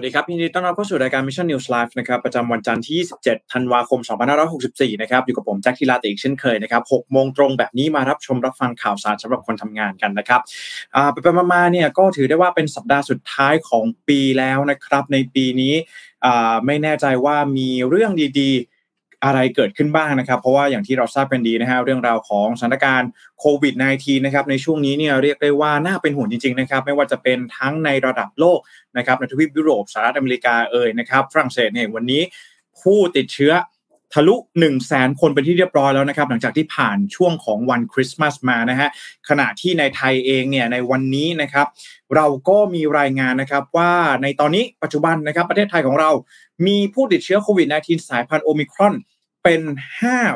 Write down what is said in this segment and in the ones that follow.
วัสดีครับยินดีต้อนรับเข้าสู่รายการ Mission News Live นะครับประจำวันจันทร์ที่ 27 ธันวาคม 2564 นะครับอยู่กับผมแจ็คทีลาติอีกเช่นเคยนะครับ6โมงตรงแบบนี้มารับชมรับฟังข่าวสารสำหรับคนทำงานกันนะครับอ่าไปๆมาๆเนี่ยก็ถือได้ว่าเป็นสัปดาห์สุดท้ายของปีแล้วนะครับในปีนี้อ่าไม่แน่ใจว่ามีเรื่องดีๆ อะไรเกิดขึ้นบ้างนะครับ เพราะว่าอย่างที่เราทราบกันดีนะฮะเรื่องราวของสถานการณ์โควิด -19 นะครับในช่วงนี้เนี่ยเรียกได้ว่าน่าเป็นห่วงจริงๆนะครับไม่ว่าจะเป็นทั้งในระดับโลกนะครับในทวีปยุโรปสหรัฐอเมริกาเอ่ยนะครับฝรั่งเศสเนี่ยวันนี้ผู้ติดเชื้อทะลุ1 0 0 0 0แสนคนเป็นที่เรียบร้อยแล้วนะครับ หลังจากที่ผ่านช่วงของวันคริสต์มาสมานะฮะขณะที่ในไทยเองเนี่ยในวันนี้นะครับ เราก็มีรายงานนะครับว่าในตอนนี้ปัจจุบันนะครับประเทศไทยของเรามีผู้ติดเชื้อโควิด -19 สายพันธุ์โอมิครอน เป็น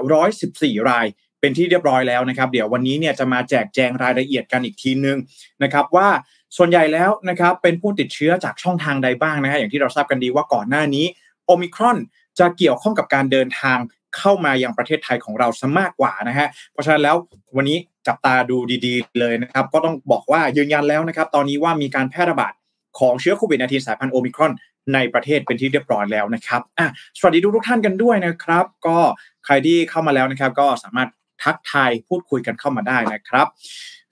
514 ราย เป็นที่เรียบร้อยแล้วนะครับ เดี๋ยววันนี้เนี่ยจะมาแจกแจงรายละเอียดกันอีกทีนึงนะครับว่าส่วนใหญ่แล้วนะครับเป็นผู้ติดเชื้อจากช่องทางใดบ้างนะฮะอย่างที่เราทราบกันดีว่าก่อนหน้านี้โอมิครอนจะเกี่ยวข้องกับการเดินทางเข้ามายังประเทศไทยของเราซะมากกว่านะฮะเพราะฉะนั้นแล้ววันนี้จับตาดูดีๆ เลยนะครับ ก็ต้องบอกว่ายืนยันแล้วนะครับ ตอนนี้ว่ามีการแพร่ระบาดของเชื้อโควิด -19 สายพันธุ์โอมิครอน ในประเทศเป็นที่เรียบร้อยแล้วนะครับอะสวัสดีทุกท่านกันด้วยนะครับ ก็ใครที่เข้ามาแล้วนะครับ ก็สามารถทักทายพูดคุยกันเข้ามาได้นะครับ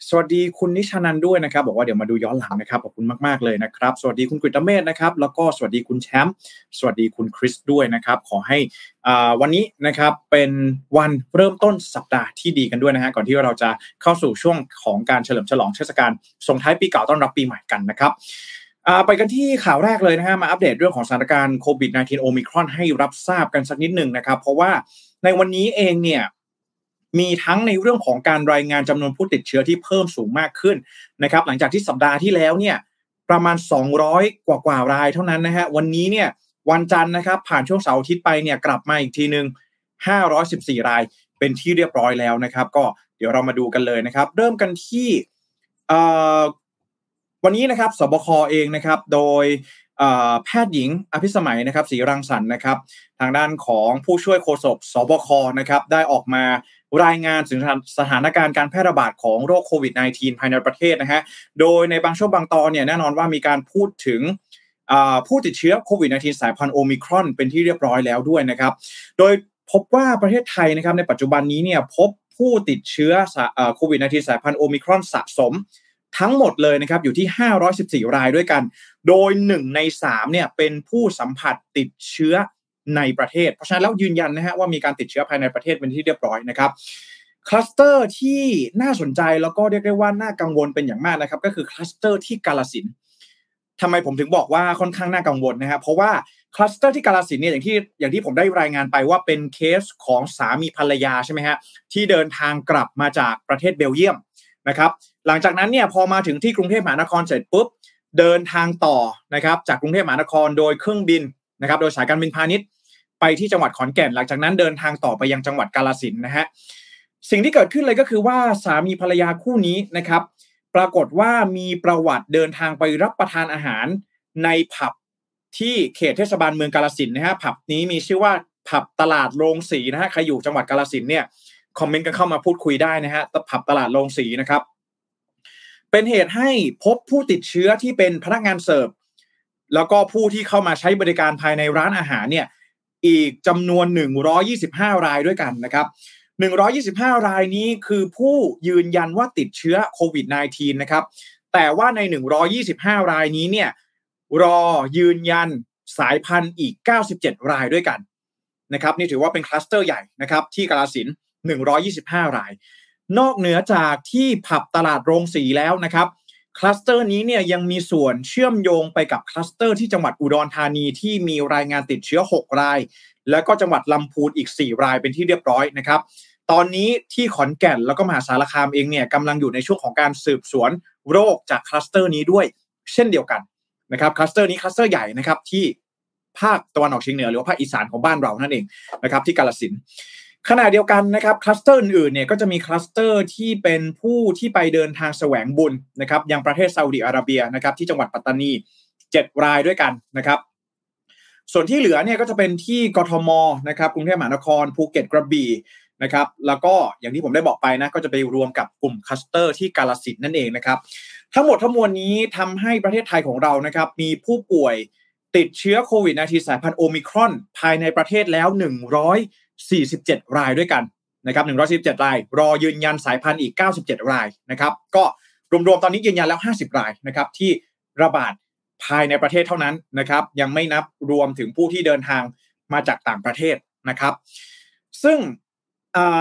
สวัสดีคุณนิชานันด้วยนะครับ บอกว่าเดี๋ยวมาดูย้อนหลังนะครับขอบคุณมากๆเลยนะครับ สวัสดีคุณกฤตเมธนะครับ แล้วก็สวัสดีคุณแชมป์สวัสดีคุณคริสด้วยนะครับ ขอให้วันนี้นะครับเป็นวันเริ่มต้นสัปดาห์ที่ดีกันด้วยนะฮะก่อนที่เราจะเข้าสู่ช่วงของการเฉลิมฉลองเทศกาลส่งท้ายปีเก่าต้อนรับปีใหม่กันนะครับ ไปกันที่ข่าวแรกเลยนะฮะมาอัปเดตเรื่องของสถานการณ์โควิด -19 โอมิครอนให้รับทราบกันสักนิดหนึ่งนะครับ เพราะว่าในวันนี้เองเนี่ยมีทั้งในเรื่องของการรายงานจำนวนผู้ติดเชื้อที่เพิ่มสูงมากขึ้นนะครับ หลังจากที่สัปดาห์ที่แล้วเนี่ยประมาณ 200 กว่ากว่ารายเท่านั้นนะฮะวันนี้เนี่ยวันจันทร์นะครับ ผ่านช่วงเสาร์อาทิตย์ไปเนี่ยกลับมาอีกทีหนึ่ง514 รายเป็นที่เรียบร้อยแล้วนะครับ ก็เดี๋ยวเรามาดูกันเลยนะครับ เริ่มกันที่อ่อ วันนี้นะครับสบคเองนะครับ โดยแพทย์หญิงอภิสมัยนะครับศรีรังสรรค์นะครับ ทางด้านของผู้ช่วยโฆษกสบคนะครับได้ออกมารายงานถึงสถานการณ์การแพร่ระบาดของโรคโควิด -19 ภายในประเทศนะฮะโดยในบางช่วงบางตอนเนี่ยแน่นอนว่ามีการพูดถึงผู้ติดเชื้อโควิด -19 สายพันธุ์โอมิครอนเป็นที่เรียบร้อยแล้วด้วยนะครับ โดยพบว่าประเทศไทยนะครับในปัจจุบันนี้เนี่ยพบผู้ติดเชื้อโควิด -19 สายพันธุ์โอมิครอนสะสม ทั้งหมดเลยนะครับอยู่ที่ 514 รายด้วยกัน โดย 1 ใน3เนี่ยเป็นผู้สัมผัสติดเชื้อในประเทศ เพราะฉะนั้นแล้วยืนยันนะฮะว่ามีการติดเชื้อภายในประเทศเป็นที่เรียบร้อยนะครับคลัสเตอร์ที่น่าสนใจแล้วก็เรียกได้ว่าน่ากังวลเป็นอย่างมากนะครับ ก็คือคลัสเตอร์ที่กาฬสินธุ์ทำไมผมถึงบอกว่าค่อนข้างน่ากังวลนะครับเพราะว่าคลัสเตอร์ที่กาฬสินธุ์เนี่ยอย่างที่อย่างที่ผมได้รายงานไปว่าเป็นเคสของสามีภรรยาใช่ไหมฮะที่เดินทางกลับมาจากประเทศเบลเยียม นะครับ หลังจากนั้นเนี่ยพอมาถึงที่กรุงเทพมหานครเสร็จปุ๊บเดินทางต่อนะครับจากกรุงเทพมหานครโดยเครื่องบินนะครับ โดยสายการบินพาณิชย์ไปที่จังหวัดขอนแก่น หลังจากนั้นเดินทางต่อไปยังจังหวัดกาลสินนะฮะสิ่งที่เกิดขึ้นเลยก็คือว่าสามีภรรยาคู่นี้นะครับ ปรากฏว่ามีประวัติเดินทางไปรับประทานอาหารในผับที่เขตเทศบาลเมืองกาลสินนะฮะผับนี้มีชื่อว่าผับตลาดโรงสีนะฮะใครอยู่จังหวัดกาลสินเนี่ย คอมเมนต์กันเข้ามาพูดคุยได้นะฮะผับตลาดโรงสีนะครับ เป็นเหตุให้พบผู้ติดเชื้อที่เป็นพนักงานเสิร์ฟแล้วก็ผู้ที่เข้ามาใช้บริการภายในร้านอาหารเนี่ยอีกจำนวน 125 รายด้วยกันนะครับ 125 รายนี้คือผู้ยืนยันว่าติดเชื้อโควิด -19 นะครับ แต่ว่าใน 125 รายนี้เนี่ยรอยืนยันสายพันธุ์อีก 97 รายด้วยกันนะครับ นี่ถือว่าเป็นคลัสเตอร์ใหญ่นะครับที่กาลสิน 125 ราย นอกเหนือจากที่ผับตลาดโรงสีแล้วนะครับคลัสเตอร์นี้เนี่ยยังมีส่วนเชื่อมโยงไปกับคลัสเตอร์ที่จังหวัดอุดรธานีที่มีรายงานติดเชื้อ 6 ราย แล้วก็จังหวัดลำพูนอีก 4 รายเป็นที่เรียบร้อยนะครับ ตอนนี้ที่ขอนแก่นแล้วก็มหาสารคามเองเนี่ยกำลังอยู่ในช่วงของการสืบสวนโรคจากคลัสเตอร์นี้ด้วย เช่นเดียวกันนะครับคลัสเตอร์นี้คลัสเตอร์ใหญ่นะครับที่ภาคตะวันออกเฉียงเหนือหรือว่าภาคอีสานของบ้านเรานั่นเองนะครับที่กาฬสินธุ์ ขณะเดียวกันนะครับคลัสเตอร์อื่นๆเนี่ยก็จะมีคลัสเตอร์ที่เป็นผู้ที่ไปเดินทางแสวงบุญนะครับยังประเทศซาอุดิอาระเบียนะครับที่จังหวัดปัตตานี 7 รายด้วยกันนะครับ ส่วนที่เหลือเนี่ยก็จะเป็นที่กทมนะครับกรุงเทพมหานครภูเก็ตกระบี่นะครับแล้วก็อย่างที่ผมได้บอกไปนะก็จะไปรวมกับกลุ่มคลัสเตอร์ที่กาฬสินธุ์นั่นเองนะครับ ทั้งหมดทั้งมวลนี้ทำให้ประเทศไทยของเรานะครับ มีผู้ป่วยติดเชื้อโควิด -19 สายพันธุ์โอมิครอน ภายในประเทศแล้ว47 รายด้วยกันนะครับ147ราย รอยืนยันสายพันธุ์อีก 97 รายนะครับก็รวมๆตอนนี้ยืนยันแล้ว 50 รายนะครับที่ระบาดภายในประเทศเท่านั้นนะครับยังไม่นับรวมถึงผู้ที่เดินทางมาจากต่างประเทศนะครับ ซึ่ง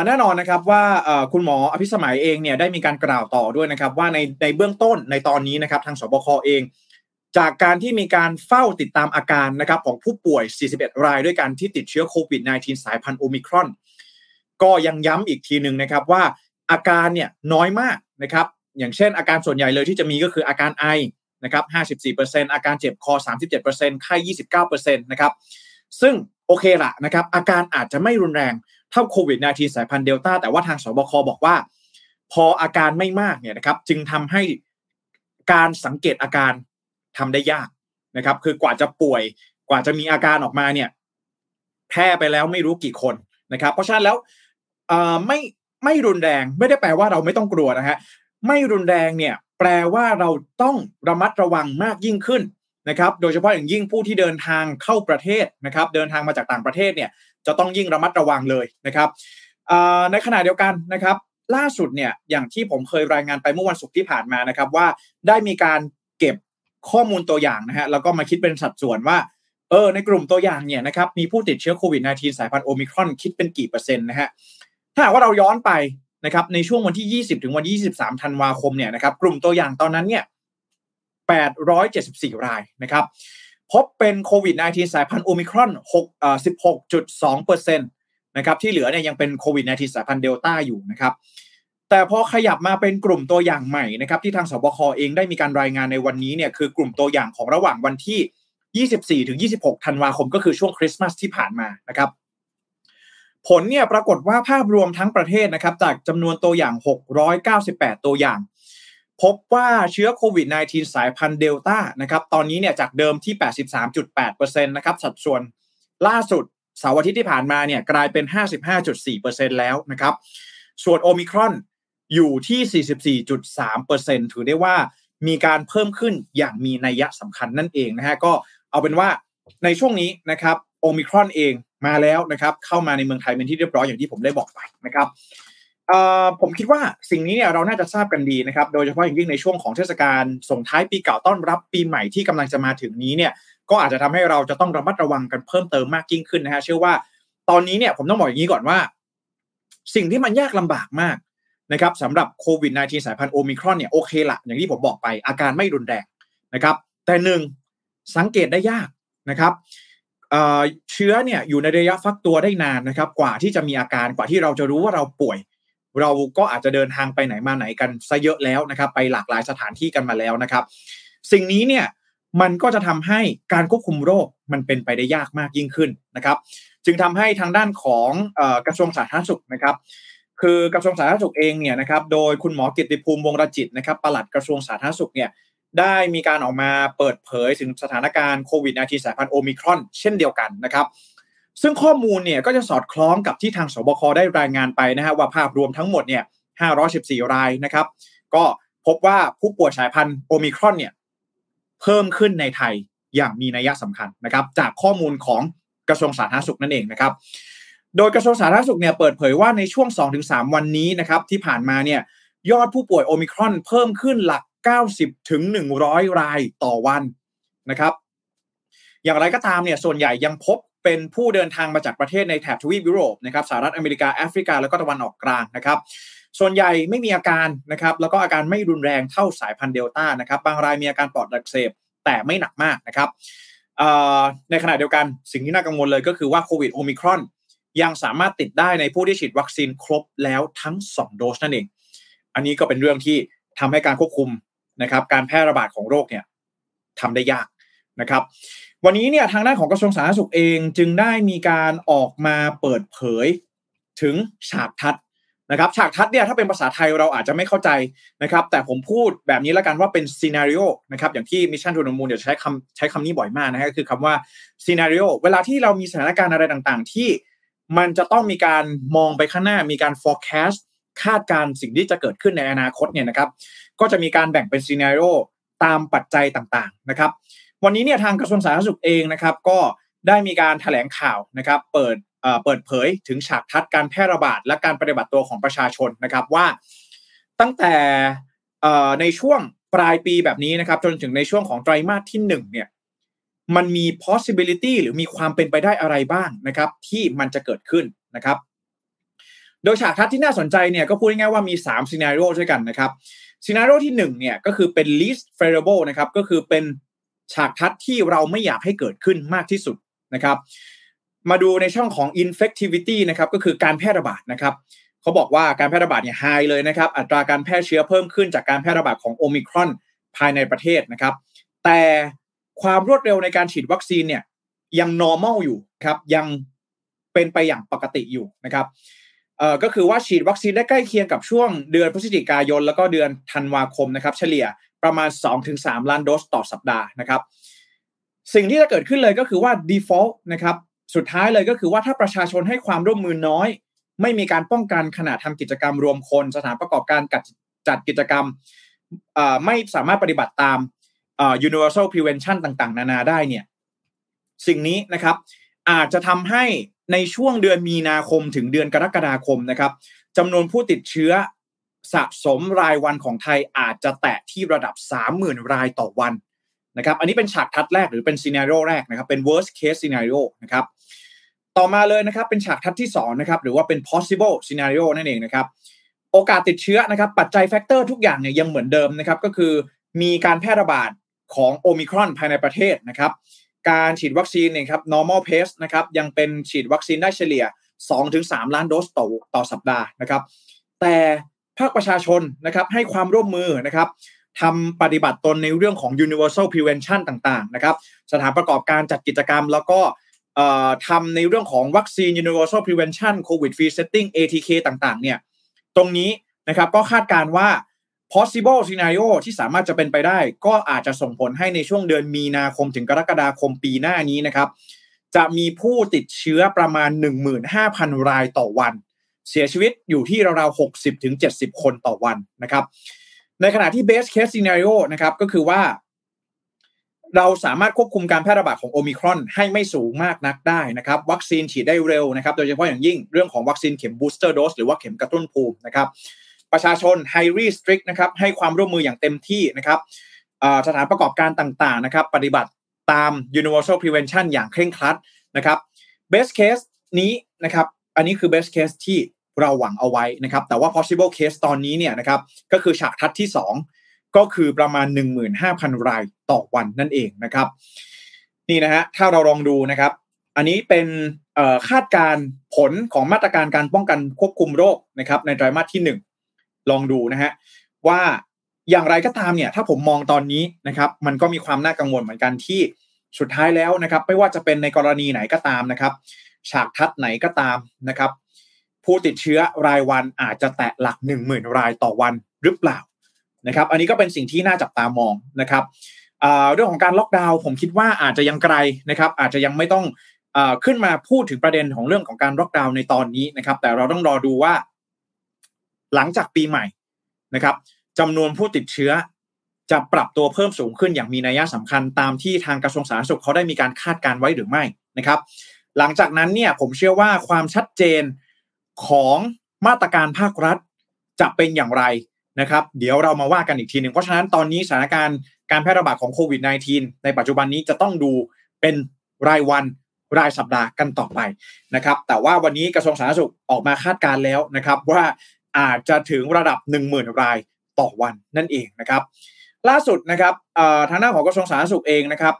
แน่นอนนะครับว่าคุณหมออภิสมัยเองเนี่ยได้มีการกล่าวต่อด้วยนะครับว่าในในเบื้องต้นในตอนนี้นะครับทางสบคเอง จากการที่มีการเฝ้าติดตามอาการนะครับของผู้ป่วย 41 รายด้วยกันที่ติดเชื้อโควิด -19 สายพันธุ์โอมิครอน ก็ยังย้ำอีกทีหนึ่งนะครับว่าอาการเนี่ยน้อยมากนะครับ อย่างเช่น อาการส่วนใหญ่เลยที่จะมีก็คืออาการไอนะครับ 54%อาการเจ็บคอ 37%ไข้ 29%นะครับซึ่งโอเคละนะครับอาการอาจจะไม่รุนแรงเท่าโควิด -19 สายพันธุ์เดลต้าแต่ว่าทางสบคบอกว่า พออาการไม่มากเนี่ยนะครับจึงทำให้การสังเกตอาการ ทำได้ยากนะครับ คือกว่าจะป่วยกว่าจะมีอาการออกมาเนี่ยแพร่ไปแล้วไม่รู้กี่คนนะครับ เพราะฉะนั้นแล้วไม่ไม่รุนแรงไม่ได้แปลว่าเราไม่ต้องกลัวนะฮะไม่รุนแรงเนี่ย แปลว่าเราต้องระมัดระวังมากยิ่งขึ้นนะครับ โดยเฉพาะอย่างยิ่งผู้ที่เดินทางเข้าประเทศนะครับ เดินทางมาจากต่างประเทศเนี่ย จะต้องยิ่งระมัดระวังเลยนะครับในขณะเดียวกันนะครับ ล่าสุดเนี่ยอย่างที่ผมเคยรายงานไปเมื่อวันศุกร์ที่ผ่านมานะครับ ว่าได้มีการเก็บ ข้อมูลตัวอย่างนะฮะแล้วก็มาคิดเป็นสัดส่วนว่าเออในกลุ่มตัวอย่างเนี่ยนะครับมีผู้ติดเชื้อโควิด -19 สายพันธุ์โอมิครอนคิดเป็นกี่เปอร์เซ็นต์นะฮะถ้าหากว่าเราย้อนไปนะครับในช่วงวันที่ 20 ถึงวันที่23ธันวาคมเนี่ยนะครับกลุ่มตัวอย่างตอนนั้นเนี่ย874 รายนะครับพบเป็นโควิด -19 สายพันธุ์โอมิครอน6เอ่อ16.2%นะครับที่เหลือเนี่ยยังเป็นโควิด -19 สายพันธุ์เดลต้าอยู่นะครับ แต่พอขยับมาเป็นกลุ่มตัวอย่างใหม่นะครับที่ทางสบคเองได้มีการรายงานในวันนี้เนี่ยคือกลุ่มตัวอย่างของระหว่างวันที่ 24 ถึง 26 ธันวาคมก็คือช่วงคริสต์มาสที่ผ่านมานะครับ ผลเนี่ยปรากฏว่าภาพรวมทั้งประเทศนะครับ จากจำนวนตัวอย่าง 698 ตัวอย่าง พบว่าเชื้อโควิด -19 สายพันธุ์เดลต้านะครับตอนนี้เนี่ยจากเดิมที่ 83.8%นะครับสัดส่วนล่าสุดเสาร์อาทิตย์ที่ผ่านมาเนี่ยกลายเป็น 55.4%แล้วนะครับ ส่วนโอมิครอน อยู่ที่ 44.3%ถือได้ว่ามีการเพิ่มขึ้นอย่างมีนัยสำคัญนั่นเองนะฮะก็เอาเป็นว่าในช่วงนี้นะครับโอมิครอนเองมาแล้วนะครับเข้ามาในเมืองไทยเป็นที่เรียบร้อยอย่างที่ผมได้บอกไปนะครับผมคิดว่าสิ่งนี้เนี่ยเราน่าจะทราบกันดีนะครับ โดยเฉพาะอย่างยิ่งในช่วงของเทศกาลส่งท้ายปีเก่าต้อนรับปีใหม่ที่กำลังจะมาถึงนี้เนี่ยก็อาจจะทำให้เราจะต้องระมัดระวังกันเพิ่มเติมมากยิ่งขึ้นนะฮะเชื่อว่าตอนนี้เนี่ยผมต้องบอกอย่างนี้ก่อนว่า สิ่งที่มันยากลำบากมาก นะครับสำหรับโควิด -19 สายพันธุ์โอมิครอนเนี่ยโอเคละอย่างที่ผมบอกไปอาการไม่รุนแรงนะครับ แต่หนึ่งสังเกตได้ยากนะครับเชื้อเนี่ยอยู่ในระยะฟักตัวได้นานนะครับ กว่าที่จะมีอาการกว่าที่เราจะรู้ว่าเราป่วย เราก็อาจจะเดินทางไปไหนมาไหนกันซะเยอะแล้วนะครับ ไปหลากหลายสถานที่กันมาแล้วนะครับ สิ่งนี้เนี่ยมันก็จะทำให้การควบคุมโรคมันเป็นไปได้ยากมากยิ่งขึ้นนะครับ จึงทำให้ทางด้านของกระทรวงสาธารณสุขนะครับ คือกระทรวงสาธารณสุขเองเนี่ยนะครับโดยคุณหมอกิติภูมิวงรจิตนะครับปลัดกระทรวงสาธารณสุขเนี่ยได้มีการออกมาเปิดเผยถึงสถานการณ์โควิด -19 สายพันธุ์โอมิครอน เช่นเดียวกันนะครับ ซึ่งข้อมูลเนี่ยก็จะสอดคล้องกับที่ทางสบคได้รายงานไปนะฮะว่าภาพรวมทั้งหมดเนี่ย 514 รายนะครับ ก็พบว่าผู้ป่วยสายพันธุ์โอมิครอนเนี่ยเพิ่มขึ้นในไทยอย่างมีนัยสำคัญนะครับ จากข้อมูลของกระทรวงสาธารณสุขนั่นเองนะครับ โดยกระทรวงสาธารณสุขเนี่ยเปิดเผยว่าในช่วง 2-3 วันนี้นะครับที่ผ่านมาเนี่ยยอดผู้ป่วยโอมิครอนเพิ่มขึ้นหลัก 90ถึง100 รายต่อวันนะครับ อย่างไรก็ตามเนี่ยส่วนใหญ่ยังพบเป็นผู้เดินทางมาจากประเทศในแถบทวีปยุโรปนะครับสหรัฐอเมริกาแอฟริกา แล้วก็ตะวันออกกลางนะครับ ส่วนใหญ่ไม่มีอาการนะครับ แล้วก็อาการไม่รุนแรงเท่าสายพันธุ์เดลต้านะครับ บางรายมีอาการปอดอักเสบแต่ไม่หนักมากนะครับในขณะเดียวกันสิ่งที่น่ากังวลเลยก็คือว่าโควิดโอมิครอน ยังสามารถติดได้ในผู้ที่ฉีดวัคซีนครบแล้วทั้ง 2 โดสนั่นเอง อันนี้ก็เป็นเรื่องที่ทำให้การควบคุมนะครับการแพร่ระบาดของโรคเนี่ยทำได้ยากนะครับ วันนี้เนี่ยทางด้านของกระทรวงสาธารณสุขเองจึงได้มีการออกมาเปิดเผยถึงฉากทัศน์นะครับฉากทัศน์เนี่ยถ้าเป็นภาษาไทยเราอาจจะไม่เข้าใจนะครับแต่ผมพูดแบบนี้แล้วกันว่าเป็น scenario นะครับอย่างที่ Mission to the Moon เดี๋ยวใช้คำใช้คำนี้บ่อยมากนะฮะคือคำว่า scenario เวลาที่เรามีสถานการณ์อะไรต่างๆ ที่ มันจะต้องมีการมองไปข้างหน้ามีการ forecast คาดการณ์สิ่งที่จะเกิดขึ้นในอนาคตเนี่ยนะครับ ก็จะมีการแบ่งเป็น scenario ตามปัจจัยต่างๆนะครับ วันนี้เนี่ยทางกระทรวงสาธารณสุขเองนะครับ ก็ได้มีการแถลงข่าวนะครับ เปิดเปิดเผยถึงฉากทัศน์การแพร่ระบาด และการปฏิบัติตัวของประชาชนนะครับว่าตั้งแต่ในช่วงปลายปีแบบนี้นะครับ จนถึงในช่วงของไตรมาสที่หนึ่งเนี่ย มันมี possibility หรือมีความเป็นไปได้อะไรบ้างนะครับ ที่มันจะเกิดขึ้นนะครับ โดยฉากทัศน์ที่น่าสนใจเนี่ยก็พูดง่ายๆว่ามี3 scenario ด้วยกันนะครับ scenario ที่1เนี่ยก็คือเป็น least favorable นะครับก็คือเป็นฉากทัดที่เราไม่อยากให้เกิดขึ้นมากที่สุดนะครับ มาดูในช่องของ infectivity นะครับก็คือการแพร่ระบาดนะครับเขาบอกว่าการแพร่ระบาดเนี่ยไฮเลยนะครับ อัตราการแพร่เชื้อเพิ่มขึ้นจากการแพร่ระบาดของโอมิครอนภายในประเทศนะครับ แต่ ความรวดเร็วในการฉีดวัคซีนเนี่ยยัง normal อยู่ครับยังเป็นไปอย่างปกติอยู่นะครับเอ่อก็คือว่าฉีดวัคซีนได้ใกล้เคียงกับช่วงเดือนพฤศจิกายน แล้วก็เดือนธันวาคมนะครับ เฉลี่ยประมาณ 2-3 ล้านโดสต่อสัปดาห์นะครับ สิ่งที่จะเกิดขึ้นเลยก็คือว่า default นะครับสุดท้ายเลยก็คือว่าถ้าประชาชนให้ความร่วมมือน้อย ไม่มีการป้องกันขณะทำกิจกรรมรวมคน สถานประกอบการจัดกิจกรรมไม่สามารถปฏิบัติตาม universal prevention ต่างๆ นานาได้เนี่ย สิ่งนี้นะครับ อาจจะทำให้ในช่วงเดือนมีนาคมถึงเดือนกรกฎาคมนะครับจำนวนผู้ติดเชื้อสะสมรายวันของไทยอาจจะแตะที่ระดับ 30,000 รายต่อวันนะครับ อันนี้เป็นฉากทัศน์แรกหรือเป็น scenario แรกนะครับ เป็น worst case scenario นะครับ ต่อมาเลยนะครับ เป็นฉากทัศน์ที่2นะครับ หรือว่าเป็น possible scenario นั่นเองนะครับ โอกาสติดเชื้อนะครับ ปัจจัย factor ทุกอย่างเนี่ยยังเหมือนเดิมนะครับ ก็คือมีการแพร่ระบาด ของโอมิครอนภายในประเทศนะครับการฉีดวัคซีนเนี่ยครับ normal pace นะครับยังเป็นฉีดวัคซีนได้เฉลี่ย 2-3 ล้านโดสต่อต่อสัปดาห์นะครับแต่ภาคประชาชนนะครับให้ความร่วมมือนะครับทำปฏิบัติตนในเรื่องของ universal prevention ต่างๆนะครับสถานประกอบการจัดกิจกรรม แล้วก็ทำในเรื่องของวัคซีน universal prevention covid free setting ATK ต่างๆเนี่ยตรงนี้นะครับก็คาดการว่า possible scenario ที่สามารถจะเป็นไปได้ ก็อาจจะส่งผลให้ในช่วงเดือนมีนาคมถึงกรกฎาคมปีหน้านี้นะครับ จะมีผู้ติดเชื้อประมาณ 15,000 รายต่อวัน เสียชีวิตอยู่ที่ราวๆ60ถึง70 คนต่อวันนะครับ ในขณะที่ best case scenario นะครับก็คือว่าเราสามารถควบคุมการแพร่ระบาดของโอมิครอนให้ไม่สูงมากนักได้นะครับ วัคซีนฉีดได้เร็วนะครับ โดยเฉพาะอย่างยิ่งเรื่องของวัคซีนเข็มบูสเตอร์โดสหรือว่าเข็มกระตุ้นภูมินะครับ ประชาชน highly strict นะครับให้ความร่วมมืออย่างเต็มที่นะครับสถานประกอบการต่างๆนะครับปฏิบัติตาม universal prevention อย่างเคร่งครัดนะครับ best case นี้นะครับอันนี้คือ best case ที่เราหวังเอาไว้นะครับ แต่ว่า possible case ตอนนี้เนี่ยนะครับก็คือฉากทัดที่ 2 ก็คือประมาณ 15,000 รายต่อวันนั่นเองนะครับ นี่นะฮะถ้าเราลองดูนะครับ อันนี้เป็นคาดการผลของมาตรการการป้องกันควบคุมโรคนะครับในไตรมาสที่1 ลองดูนะฮะว่าอย่างไรก็ตามเนี่ยถ้าผมมองตอนนี้นะครับมันก็มีความน่ากังวลเหมือนกันที่สุดท้ายแล้วนะครับไม่ว่าจะเป็นในกรณีไหนก็ตามนะครับฉากทัดไหนก็ตามนะครับ ผู้ติดเชื้อรายวันอาจจะแตะหลัก 1 0,000 รายต่อวันหรือเปล่านะครับ อันนี้ก็เป็นสิ่งที่น่าจับตามองนะครับเรื่องของการล็อกดาวน์ผมคิดว่าอาจจะยังไกลนะครับ อาจจะยังไม่ต้องอขึ้นมาพูดถึงประเด็นของเรื่องของการล็อกดาวน์ในตอนนี้นะครับ แต่เราต้องรอดูว่า หลังจากปีใหม่นะครับจำนวนผู้ติดเชื้อจะปรับตัวเพิ่มสูงขึ้นอย่างมีนัยสำคัญตามที่ทางกระทรวงสาธารณสุขเขาได้มีการคาดการไว้หรือไม่นะครับ หลังจากนั้นเนี่ยผมเชื่อว่าความชัดเจนของมาตรการภาครัฐจะเป็นอย่างไรนะครับ เดี๋ยวเรามาว่ากันอีกทีหนึ่งเพราะฉะนั้นตอนนี้สถานการณ์การแพร่ระบาดของโควิด -19 ในปัจจุบันนี้จะต้องดูเป็นรายวันรายสัปดาห์กันต่อไปนะครับ แต่ว่าวันนี้กระทรวงสาธารณสุขออกมาคาดการณ์แล้วนะครับว่า อาจจะถึงระดับ 10,000 รายต่อวันนั่นเองนะครับ ล่าสุดนะครับทางด้านของกระทรวงสาธารณสุขเองนะครับ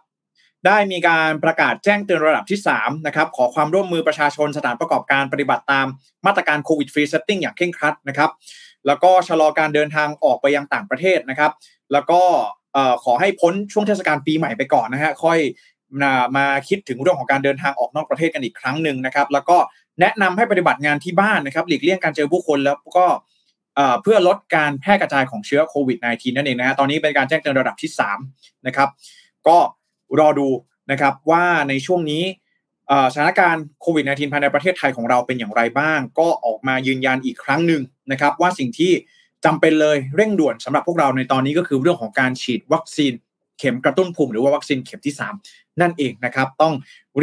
ได้มีการประกาศแจ้งเตือนระดับที่3นะครับขอความร่วมมือประชาชนสถานประกอบการปฏิบัติตามมาตรการ COVID Free Setting อย่างเคร่งครัดนะครับ แล้วก็ชะลอการเดินทางออกไปยังต่างประเทศนะครับ แล้วก็ขอให้พ้นช่วงเทศกาลปีใหม่ไปก่อนนะฮะค่อยมาคิดถึงเรื่องของการเดินทางออกนอกประเทศกันอีกครั้งหนึ่งนะครับ แล้วก็ แนะนำให้ปฏิบัติงานที่บ้านนะครับหลีกเลี่ยงการเจอผู้คนแล้วก็เพื่อลดการแพร่กระจายของเชื้อโควิด -19 นั่นเองนะฮะตอนนี้เป็นการแจ้งเตือนระดับที่3นะครับก็รอดูนะครับว่าในช่วงนี้สถานการณ์โควิด -19 ภายในประเทศไทยของเราเป็นอย่างไรบ้าง ก็ออกมายืนยันอีกครั้งหนึ่งนะครับว่าสิ่งที่จำเป็นเลยเร่งด่วนสำหรับพวกเราในตอนนี้ก็คือเรื่องของการฉีดวัคซีนเข็มกระตุ้นภูมิหรือว่าวัคซีนเข็มที่ 3 นั่นเองนะครับ ต้อง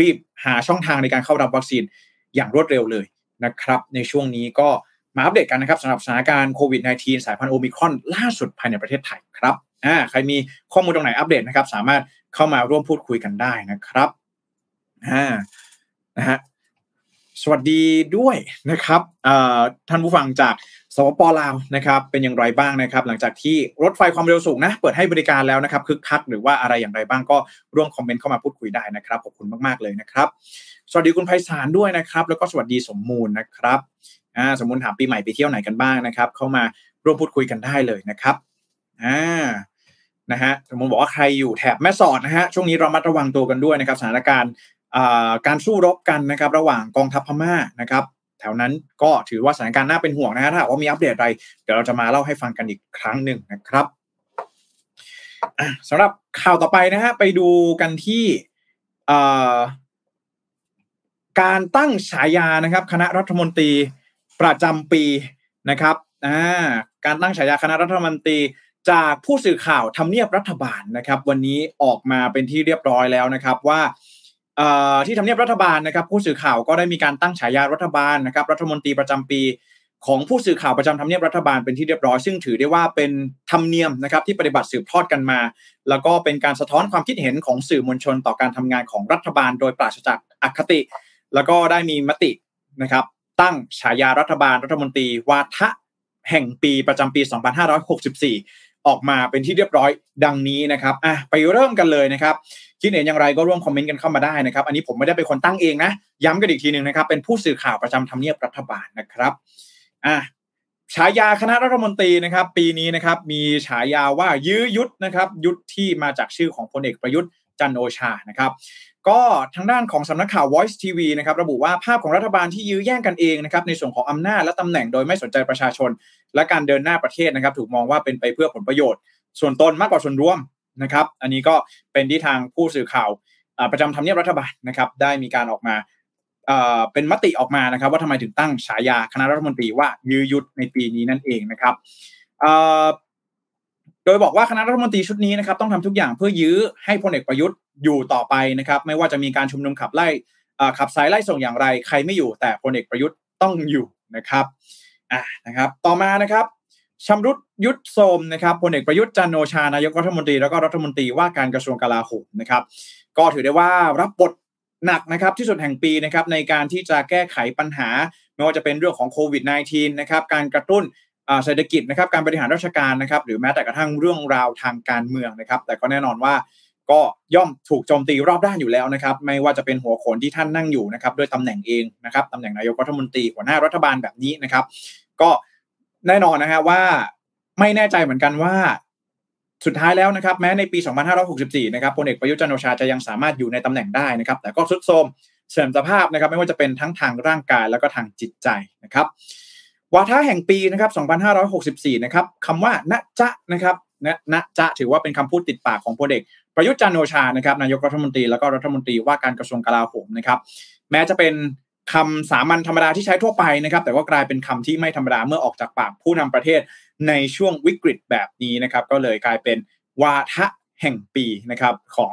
รีบหาช่องทางในการเข้ารับวัคซีน อย่างรวดเร็วเลยนะครับในช่วงนี้ก็มาอัปเดตกันนะครับสำหรับสถานการณ์โควิด -19 สายพันธุ์โอมิครอนล่าสุดภายในประเทศไทยครับอ่าใครมีข้อมูลตรงไหนอัปเดตนะครับ สามารถเข้ามาร่วมพูดคุยกันได้นะครับอ่านะฮะสวัสดีด้วยนะครับท่านผู้ฟังจาก สปปลาวนะครับเป็นอย่างไรบ้างนะครับ หลังจากที่รถไฟความเร็วสูงนะเปิดให้บริการแล้วนะครับคึกคักหรือว่าอะไรอย่างไรบ้างก็ร่วมคอมเมนต์เข้ามาพูดคุยได้นะครับขอบคุณมากๆเลยนะครับสวัสดีคุณไพศาลด้วยนะครับ แล้วก็สวัสดีสมมูลนะครับอ่าสมมูลถามปีใหม่ไปเที่ยวไหนกันบ้างนะครับ เข้ามาร่วมพูดคุยกันได้เลยนะครับอ่านะฮะสมมูลบอกว่าใครอยู่แถบแม่สอดนะฮะช่วงนี้เรามัดระวังตัวกันด้วยนะครับสถานการณ์การสู้รบกันนะครับ ระหว่างกองทัพพม่านะครับ แถวนั้นก็ถือว่าสถานการณ์น่าเป็นห่วงนะฮะถ้าว่ามีอัปเดตอะไร เดี๋ยวเราจะมาเล่าให้ฟังกันอีกครั้งหนึ่งนะครับสำหรับข่าวต่อไปนะฮะไปดูกันที่การตั้งฉายานะครับ คณะรัฐมนตรีประจำปีนะครับการตั้งฉายาคณะรัฐมนตรีจากผู้สื่อข่าวทำเนียบรัฐบาลนะครับ วันนี้ออกมาเป็นที่เรียบร้อยแล้วนะครับว่า ที่ทำเนียบรัฐบาลนะครับ ผู้สื่อข่าวก็ได้มีการตั้งฉายารัฐบาลนะครับ รัฐมนตรีประจำปีของผู้สื่อข่าวประจำทำเนียบรัฐบาลเป็นที่เรียบร้อย ซึ่งถือได้ว่าเป็นธรรมเนียมนะครับที่ปฏิบัติสืบทอดกันมา แล้วก็เป็นการสะท้อนความคิดเห็นของสื่อมวลชนต่อการทำงานของรัฐบาล โดยปราศจากอคติ แล้วก็ได้มีมตินะครับ ตั้งฉายารัฐบาลรัฐมนตรีวาทะแห่งปีประจำปี 2564 ออกมาเป็นที่เรียบร้อยดังนี้นะครับอะไปเริ่มกันเลยนะครับ คิดเห็นอย่างไรก็ร่วมคอมเมนต์กันเข้ามาได้นะครับ อันนี้ผมไม่ได้เป็นคนตั้งเองนะ ย้ำกันอีกทีหนึ่งนะครับ เป็นผู้สื่อข่าวประจำทำเนียบรัฐบาลนะครับอะฉายาคณะรัฐมนตรีนะครับ ปีนี้นะครับมีฉายาว่ายื้อยุดนะครับยุดที่มาจากชื่อของพลเอกประยุทธ์จันโอชานะครับก็ทางด้านของสำนักข่าว Voice TV นะครับระบุว่าภาพของรัฐบาลที่ยื้อแย่งกันเองนะครับในส่วนของอำนาจและตำแหน่งโดยไม่สนใจประชาชน และการเดินหน้าประเทศนะครับ ถูกมองว่าเป็นไปเพื่อผลประโยชน์ ส่วนตนมากกว่าส่วนรวม นะครับ อันนี้ก็เป็นที่ทางผู้สื่อข่าวประจำทำเนียบรัฐบาลนะครับได้มีการออกมาเป็นมติออกมานะครับว่าทำไมถึงตั้งฉายาคณะรัฐมนตรีว่ายื้อยุดในปีนี้นั่นเองนะครับโดยบอกว่าคณะรัฐมนตรีชุดนี้นะครับต้องทำทุกอย่างเพื่อยื้อให้พลเอกประยุทธ์อยู่ต่อไปนะครับไม่ว่าจะมีการชุมนุมขับไล่ขับสายไล่ส่งอย่างไร ใครไม่อยู่แต่พลเอกประยุทธ์ต้องอยู่นะครับอ่านะครับ ต่อมานะครับ ชำรุดยุทธโสมนะครับพลเอกประยุทธ์จันโอชานายกรัฐมนตรีแล้วก็รัฐมนตรีว่าการกระทรวงกลาโหมนะครับ ก็ถือได้ว่ารับบทหนักนะครับที่สุดแห่งปีนะครับในการที่จะแก้ไขปัญหา ไม่ว่าจะเป็นเรื่องของโควิด -19 นะครับการกระตุ้นเศรษฐกิจนะครับการบริหารราชการนะครับ หรือแม้แต่กระทั่งเรื่องราวทางการเมืองนะครับ แต่ก็แน่นอนว่าก็ย่อมถูกโจมตีรอบด้านอยู่แล้วนะครับ ไม่ว่าจะเป็นหัวโขนที่ท่านนั่งอยู่นะครับด้วยตำแหน่งเองนะครับตำแหน่งนายกรัฐมนตรีหัวหน้ารัฐบาลแบบนี้นะครับ ก็ แน่นอนนะฮะว่าไม่แน่ใจเหมือนกันว่า สุดท้ายแล้วนะครับ แม้ในปี 2564 นะครับพลเอกประยุทธ์จันโอชาจะยังสามารถอยู่ในตำแหน่งได้นะครับ แต่ก็สุดโทรมเสื่อมสภาพนะครับ ไม่ว่าจะเป็นทั้งทางร่างกายแล้วก็ทางจิตใจนะครับวาทะแห่งปีนะครับ 2564 นะครับคำว่าณจะนะครับณณจะถือว่าเป็นคำพูดติดปากของพลเอกประยุทธ์จันโอชานะครับนายกรัฐมนตรีแล้วก็รัฐมนตรีว่าการกระทรวงกลาโหมนะครับ แม้จะเป็น คำสามัญธรรมดาที่ใช้ทั่วไปนะครับ แต่ว่ากลายเป็นคำที่ไม่ธรรมดาเมื่อออกจากปากผู้นำประเทศในช่วงวิกฤตแบบนี้นะครับ ก็เลยกลายเป็นวาทะแห่งปีนะครับ ของ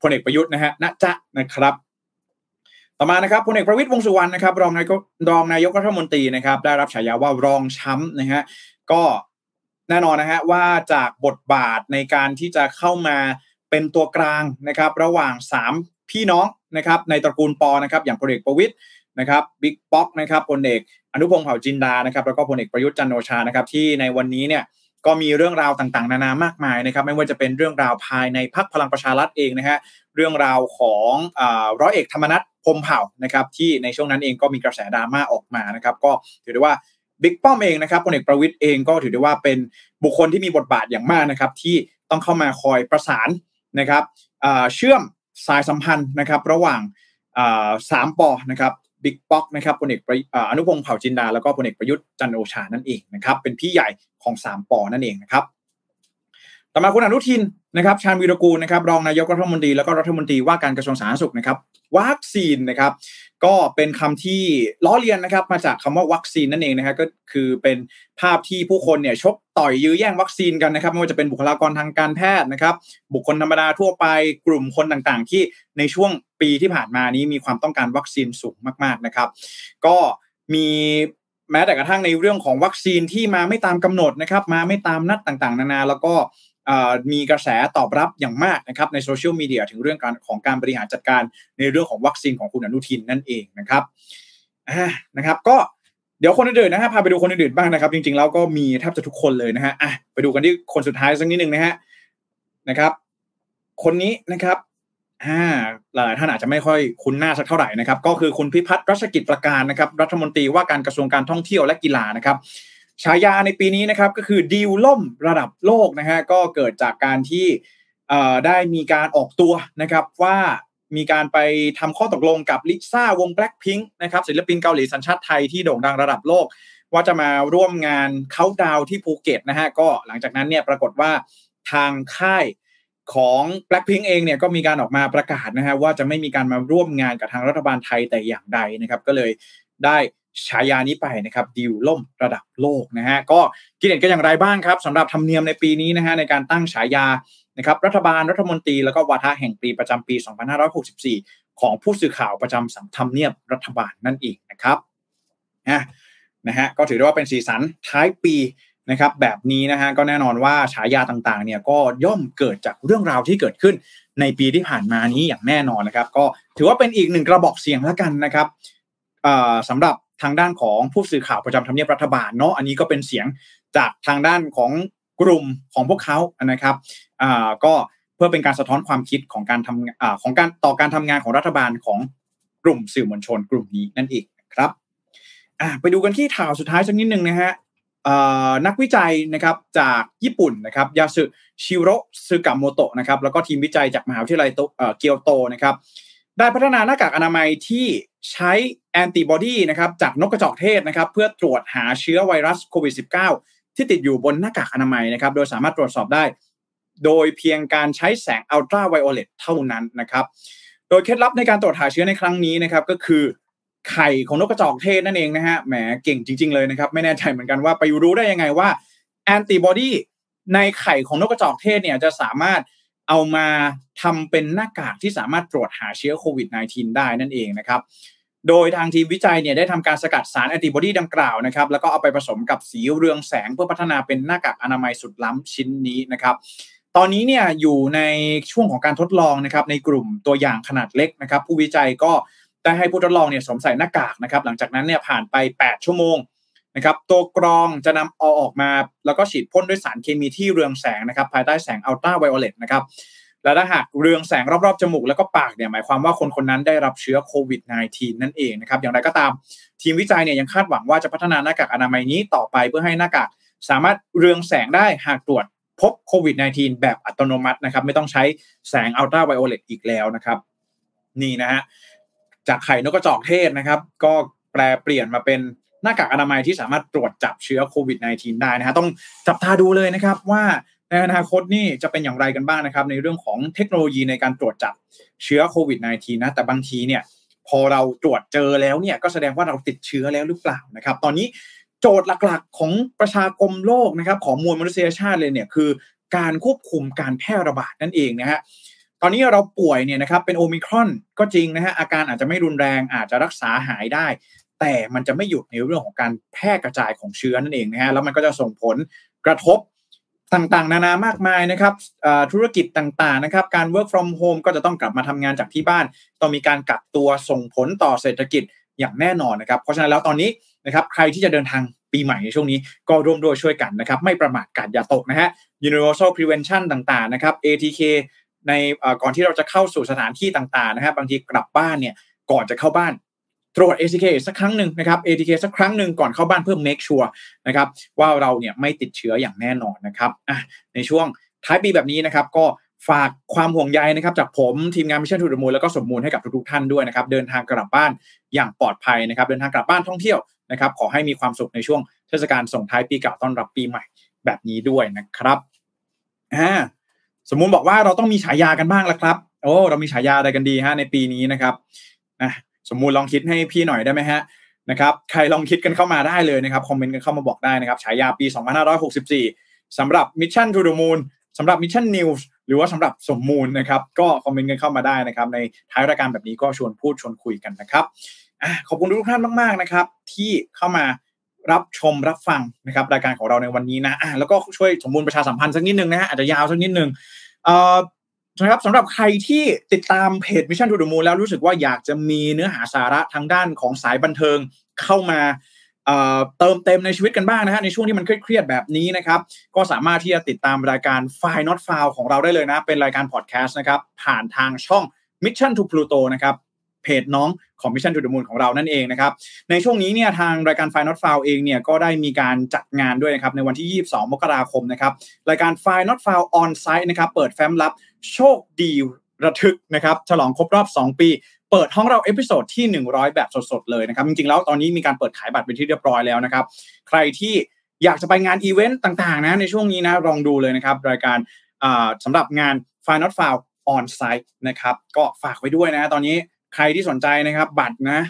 พลเอกประยุทธ์นะฮะณจะนะครับต่อมานะครับพลเอกประวิตยวงสุวรรณนะครับรองนายกรองนายกรัฐมนตรีนะครับ ได้รับฉายาว่ารองช้ำนะฮะก็แน่นอนนะฮะว่าจากบทบาทในการที่จะเข้ามาเป็นตัวกลางนะครับ ระหว่าง 3 พี่น้องนะครับในตระกูลปอนะครับ อย่างพลเอกประวิตย นะครับบิ๊กป๊อกนะครับพลเอกอนุพงศ์เผ่าจินดานะครับแล้วก็พลเอกประยุทธ์จันโอชานะครับที่ในวันนี้เนี่ยก็มีเรื่องราวต่างๆ นานามากมายนะครับไม่ว่าจะเป็นเรื่องราวภายในพักพลังประชารัฐเองนะฮะเรื่องราวของร้อยเอกธรรมนัฐพมเผ่านะครับที่ในช่วงนั้นเองก็มีกระแสดราม่าออกมานะครับก็ถือได้ว่าบิ๊กป้อมเองนะครับพลเอกประวิทย์เองก็ถือได้ว่าเป็นบุคคลที่มีบทบาทอย่างมากนะครับที่ต้องเข้ามาคอยประสานนะครับเชื่อมสายสัมพันธ์นะครับระหว่างสามปอนะครับ บิ๊กป๊อกนะครับพลเอกอนุพงศ์เผ่าจินดาแล้วก็พลเอกประยุทธ์จันโอชานั่นเองนะครับเป็นพี่ใหญ่ของสามปอนั่นเองนะครับต่อมาคุณอนุทินนะครับชาญวีรกูลนะครับรองนายกรัฐมนตรีแล้วก็รัฐมนตรีว่าการกระทรวงสาธารณสุขนะครับวัคซีนนะครับ ก็เป็นคำที่ล้อเลียนนะครับ มาจากคำว่าวัคซีนนั่นเองนะครับก็คือเป็นภาพที่ผู้คนเนี่ยชกต่อยยื้อแย่งวัคซีนกันนะครับไม่ว่าจะเป็นบุคลากรทางการแพทย์นะครับ บุคคลธรรมดาทั่วไปกลุ่มคนต่างๆ ที่ในช่วงปีที่ผ่านมานี้มีความต้องการวัคซีนสูงมากๆนะครับ ก็มีแม้แต่กระทั่งในเรื่องของวัคซีนที่มาไม่ตามกำหนดนะครับ มาไม่ตามนัดต่างๆ นานา แล้วก็ มีกระแสตอบรับอย่างมากนะครับในโซเชียลมีเดียถึงเรื่องการของการบริหารจัดการในเรื่องของวัคซีนของคุณอนุทินนั่นเองนะครับนะครับ ก็เดี๋ยวคนอื่นๆนะฮะพาไปดูคนอื่นๆบ้างนะครับ จริงๆแล้วก็มีแทบจะทุกคนเลยนะฮะอะไปดูกันที่คนสุดท้ายสักนิดหนึ่งนะฮะนะครับ คนนี้นะครับอ่าหลายท่านอาจจะไม่ค่อยคุ้นหน้าสักเท่าไหร่นะครับ ก็คือคุณพิพัฒน์รัชกิจประการนะครับ รัฐมนตรีว่าการกระทรวงการท่องเที่ยวและกีฬานะครับ ฉายาในปีนี้นะครับก็คือดีลล่มระดับโลกนะฮะก็เกิดจากการที่ได้มีการออกตัวนะครับว่ามีการไปทำข้อตกลงกับลิซ่าวง Blackpink นะครับศิลปินเกาหลีสัญชาติไทยที่โด่งดังระดับโลก ว่าจะมาร่วมงานเขาดาวที่ภูเก็ตนะฮะก็หลังจากนั้นเนี่ยปรากฏว่าทางค่ายของ Blackpink เองเนี่ยก็มีการออกมาประกาศนะฮะว่าจะไม่มีการมาร่วมงานกับทางรัฐบาลไทยแต่อย่างใดนะครับ ก็เลยได้ ฉายานี้ไปนะครับดิวล่มระดับโลกนะฮะก็คิเห็นกันอย่างไรบ้างครับสำหรับธรรมเนียมในปีนี้นะฮะในการตั้งฉายานะครับรัฐบาลรัฐมนตรีแล้วก็วาทะแห่งปีประจำปี 2564 ของผู้สื่อข่าวประจำสัมทำเนียบรัฐบาลนั่นเองนะครับนะนะฮะก็ถือได้ว่าเป็นสีสันท้ายปีนะครับแบบนี้นะฮะก็แน่นอนว่าฉายาต่างๆเนี่ยก็ย่อมเกิดจากเรื่องราวที่เกิดขึ้นในปีที่ผ่านมานี้อย่างแน่นอนนะครับ ก็ถือว่าเป็นอีกหนึ่งกระบอกเสียงแล้วกันนะครับสำหรับ ทางด้านของผู้สื่อข่าวประจำทำเนียบรัฐบาลเนาะอันนี้ก็เป็นเสียงจากทางด้านของกลุ่มของพวกเขานะครับอ่าก็เพื่อเป็นการสะท้อนความคิดของการทำอ่าของการต่อการทำงานของรัฐบาลของกลุ่มสื่อมวลชนกลุ่มนี้นั่นเองครับอ่าไปดูกันที่ข่าวสุดท้ายสักนิดหนึ่งนะฮะนักวิจัยนะครับจากญี่ปุ่นนะครับยาสึชิโรซึกามโมโตะนะครับแล้วก็ทีมวิจัยจากมหาวิทยาลัยเกียวโตนะครับ ได้พัฒนาหน้ากากอนามัยที่ใช้แอนติบอดีนะครับจากนกกระจอกเทศนะครับ เพื่อตรวจหาเชื้อไวรัสโควิด -19 ที่ติดอยู่บนหน้ากากอนามัยนะครับ โดยสามารถตรวจสอบได้ โดยเพียงการใช้แสงอัลตราไวโอเลตเท่านั้นนะครับ โดยเคล็ดลับในการตรวจหาเชื้อในครั้งนี้นะครับ ก็คือไข่ของนกกระจอกเทศนั่นเองนะฮะแหมเก่งจริง ๆเลยนะครับ ไม่แน่ใจเหมือนกันว่าไปรู้ได้ยังไงว่าแอนติบอดีในไข่ของนกกระจอกเทศเนี่ยจะสามารถ เอามาทำเป็นหน้ากากที่สามารถตรวจหาเชื้อโควิด -19 ได้นั่นเองนะครับ โดยทางทีมวิจัยเนี่ยได้ทำการสกัดสารแอนติบอดีดังกล่าวนะครับ แล้วก็เอาไปผสมกับสีเรืองแสงเพื่อพัฒนาเป็นหน้ากากอนามัยสุดล้ำชิ้นนี้นะครับตอนนี้เนี่ยอยู่ในช่วงของการทดลองนะครับในกลุ่มตัวอย่างขนาดเล็กนะครับ ผู้วิจัยก็ได้ให้ผู้ทดลองเนี่ยสวมใส่หน้ากากนะครับ หลังจากนั้นเนี่ยผ่านไป 8 ชั่วโมง นะครับตัวกรองจะนำเอาออกมา แล้วก็ฉีดพ่นด้วยสารเคมีที่เรืองแสงนะครับภายใต้แสงอัลตราไวโอเลตนะครับและถ้าหากเรืองแสงรอบๆจมูกแล้วก็ปากเนี่ยหมายความว่าคนคนนั้นได้รับเชื้อโควิด -19 นั่นเองนะครับอย่างไรก็ตามทีมวิจัยเนี่ยยังคาดหวังว่าจะพัฒนาหน้ากากอนามัยนี้ต่อไปเพื่อให้หน้ากากสามารถเรืองแสงได้หากตรวจพบโควิด -19 แบบอัตโนมัตินะครับไม่ต้องใช้แสงอัลตราไวโอเลตอีกแล้วนะครับ นี่นะฮะจากไข่นกกระจอกเทศนะครับ ก็แปลเปลี่ยนมาเป็น หน้ากากอนามัยที่สามารถตรวจจับเชื้อโควิด -19 ได้นะฮะต้องจับตาดูเลยนะครับว่าในอนาคตนี่จะเป็นอย่างไรกันบ้างนะครับ ในเรื่องของเทคโนโลยีในการตรวจจับเชื้อโควิด -19 นะแต่บางทีเนี่ยพอเราตรวจเจอแล้วเนี่ยก็แสดงว่าเราติดเชื้อแล้วหรือเปล่านะครับ ตอนนี้โจทย์หลักๆ ของประชากรโลกนะครับ ของมวลมนุษยชาติเลยเนี่ยคือ การควบคุมการแพร่ระบาดนั่นเองนะฮะตอนนี้เราป่วยเนี่ยนะครับเป็นโอมิครอนก็จริงนะฮะอาการอาจจะไม่รุนแรงอาจจะรักษาหายได้ แต่มันจะไม่หยุดในเรื่องของการแพร่กระจายของเชื้อนั่นเองนะฮะแล้วมันก็จะส่งผลกระทบต่างๆ นานามากมายนะครับธุรกิจต่างๆนะครับการ work from home ก็จะต้องกลับมาทำงานจากที่บ้าน ต้องมีการกักตัวส่งผลต่อเศรษฐกิจอย่างแน่นอนนะครับ เพราะฉะนั้นแล้วตอนนี้นะครับใครที่จะเดินทางปีใหม่ในช่วงนี้ก็ร่วมด้วยช่วยกันนะครับ ไม่ประมาทกาดอย่าตกนะฮะ universal prevention ต่างๆนะครับ ATK ในก่อนที่เราจะเข้าสู่สถานที่ต่างๆนะครับบางทีกลับบ้านเนี่ยก่อนจะเข้าบ้าน ตรวจ ATK สักครั้งหนึ่งนะครับ ATK สักครั้งหนึ่งก่อนเข้าบ้านเพื่อ make sure นะครับว่าเราเนี่ยไม่ติดเชื้ออย่างแน่นอนนะครับอะในช่วงท้ายปีแบบนี้นะครับก็ฝากความห่วงใยนะครับจากผมทีมงานมิชชั่นทูดมูลแล้วก็สมมูลให้กับทุกๆท่านด้วยนะครับเดินทางกลับบ้านอย่างปลอดภัยนะครับ เดินทางกลับบ้านท่องเที่ยวนะครับ ขอให้มีความสุขในช่วงเทศกาลส่งท้ายปีเก่าต้อนรับปีใหม่แบบนี้ด้วยนะครับอ่าสมมูลบอกว่าเราต้องมีฉายากันบ้างแล้วครับ โอ้เรามีฉายาอะไรกันดีฮะในปีนี้นะครับนะ สมมูลลองคิดให้พี่หน่อยได้ไหมฮะนะครับใครลองคิดกันเข้ามาได้เลยนะครับคอมเมนต์กันเข้ามาบอกได้นะครับฉายาปี 2564สำหรับ Mission to the Moon สำหรับ Mission News หรือว่าสำหรับสมมูลนะครับก็คอมเมนต์กันเข้ามาได้นะครับในท้ายรายการแบบนี้ก็ชวนพูดชวนคุยกันนะครับอขอบคุณทุกท่านมาก ๆนะครับ ที่เข้ามารับชมรับฟังนะครับรายการของเราในวันนี้นะะแล้วก็ช่วยสมบูรณ์ประชาสัมพันธ์สักนิดนึงนะฮะอาจจะยาวสักนิดนึงเอ่อ นะครับสำหรับใครที่ติดตามเพจ Mission to the Moon แล้วรู้สึกว่าอยากจะมีเนื้อหาสาระทางด้านของสายบันเทิงเข้ามาเติมเต็มในชีวิตกันบ้างนะฮะในช่วงที่มันเครียดๆแบบนี้นะครับ ก็สามารถที่จะติดตามรายการ f i Not f i l e ของเราได้เลยนะ เป็นรายการพอดแคสต์นะครับ ผ่านทางช่อง Mission to Pluto นะครับ เพจน้องของ Mission to the Moon ของเรานั่นเองนะครับ ในช่วงนี้เนี่ยทางรายการ f i Not f i l e เองเนี่ยก็ได้มีการจัดงานด้วยนะครับในวันที่ 22 มกราคมนะครับรายการ f i Not f i l e on site นะครับเปิดแฟ้มลับโชคดีระทึกนะครับฉลองครบรอบ 2 ปีเปิดห้องเรา episode ที่ 100 แบบสดๆ เลยนะครับ จริงๆ แล้วตอนนี้มีการเปิดขายบัตรเป็นที่เรียบร้อยแล้วนะครับ ใครที่อยากจะไปงานอีเวนต์ต่างๆ นะในช่วงนี้นะลองดูเลยนะครับ รายการสำหรับงาน f i n a l f i l e on site นะครับ ก็ฝากไว้ด้วยนะ ตอนนี้ ใครที่สนใจนะครับ บัตรนะ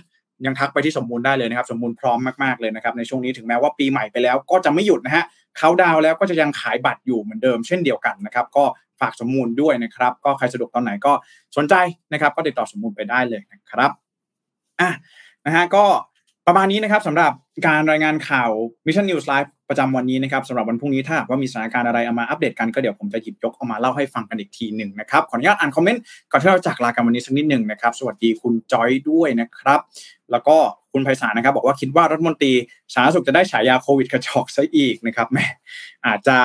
ยังทักไปที่สมบูรณ์ได้เลยนะครับ สมบูรณ์พร้อมมากๆเลยนะครับในช่วงนี้ถึงแม้ว่าปีใหม่ไปแล้วก็จะไม่หยุดนะฮะเขาดาวแล้วก็จะยังขายบัตรอยู่เหมือนเดิมเช่นเดียวกันนะครับ ก็ฝากสมบูรณ์ด้วยนะครับ ก็ใครสะดวกตอนไหนก็สนใจนะครับ ก็ติดต่อสมบูรณ์ไปได้เลยนะครับอะนะฮะก็ ประมาณนี้นะครับสำหรับการรายงานข่าว Mission News Live ประจำวันนี้นะครับสำหรับวันพรุ่งนี้ถ้าว่ามีสถานการณ์อะไรเอามาอัปเดตกันก็เดี๋ยวผมจะหยิบยกเอามาเล่าให้ฟังกันอีกทีหนึ่งนะครับขออนุญาตอ่านคอมเมนต์ก่อนที่เราจากลากันวันนี้สักนิดหนึ่งนะครับ สวัสดีคุณจอยด้วยนะครับ แล้วก็คุณไพศาลนะครับ บอกว่าคิดว่ารัฐมนตรีสาธารณสุขจะได้ฉายาโควิดกระจอกซะอีกนะครับแม่อาจจะ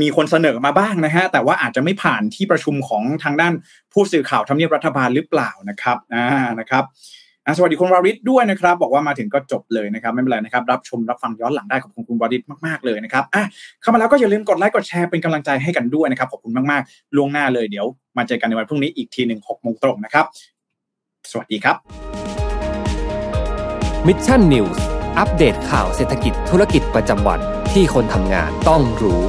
มีคนเสนอมาบ้างนะฮะแต่ว่าอาจจะไม่ผ่านที่ประชุมของทางด้านผู้สื่อข่าวทำเนียบรัฐบาลหรือเปล่านะครับอ่านะครับ สวัสดีคุณวาริศด้วยนะครับ บอกว่ามาถึงก็จบเลยนะครับ ไม่เป็นไรนะครับ รับชมรับฟังย้อนหลังได้ขอบคุณคุณวาริศมากๆเลยนะครับอะเข้ามาแล้วก็อย่าลืมกดไลค์กดแชร์เป็นกำลังใจให้กันด้วยนะครับขอบคุณมากๆล่วงหน้าเลยเดี๋ยว มาเจอกันในวันพรุ่งนี้อีกทีหนึ่งหกโมงตรงนะครับ สวัสดีครับมิชชั่นนิวส์อัปเดตข่าวเศรษฐกิจธุรกิจประจำวันที่คนทำงานต้องรู้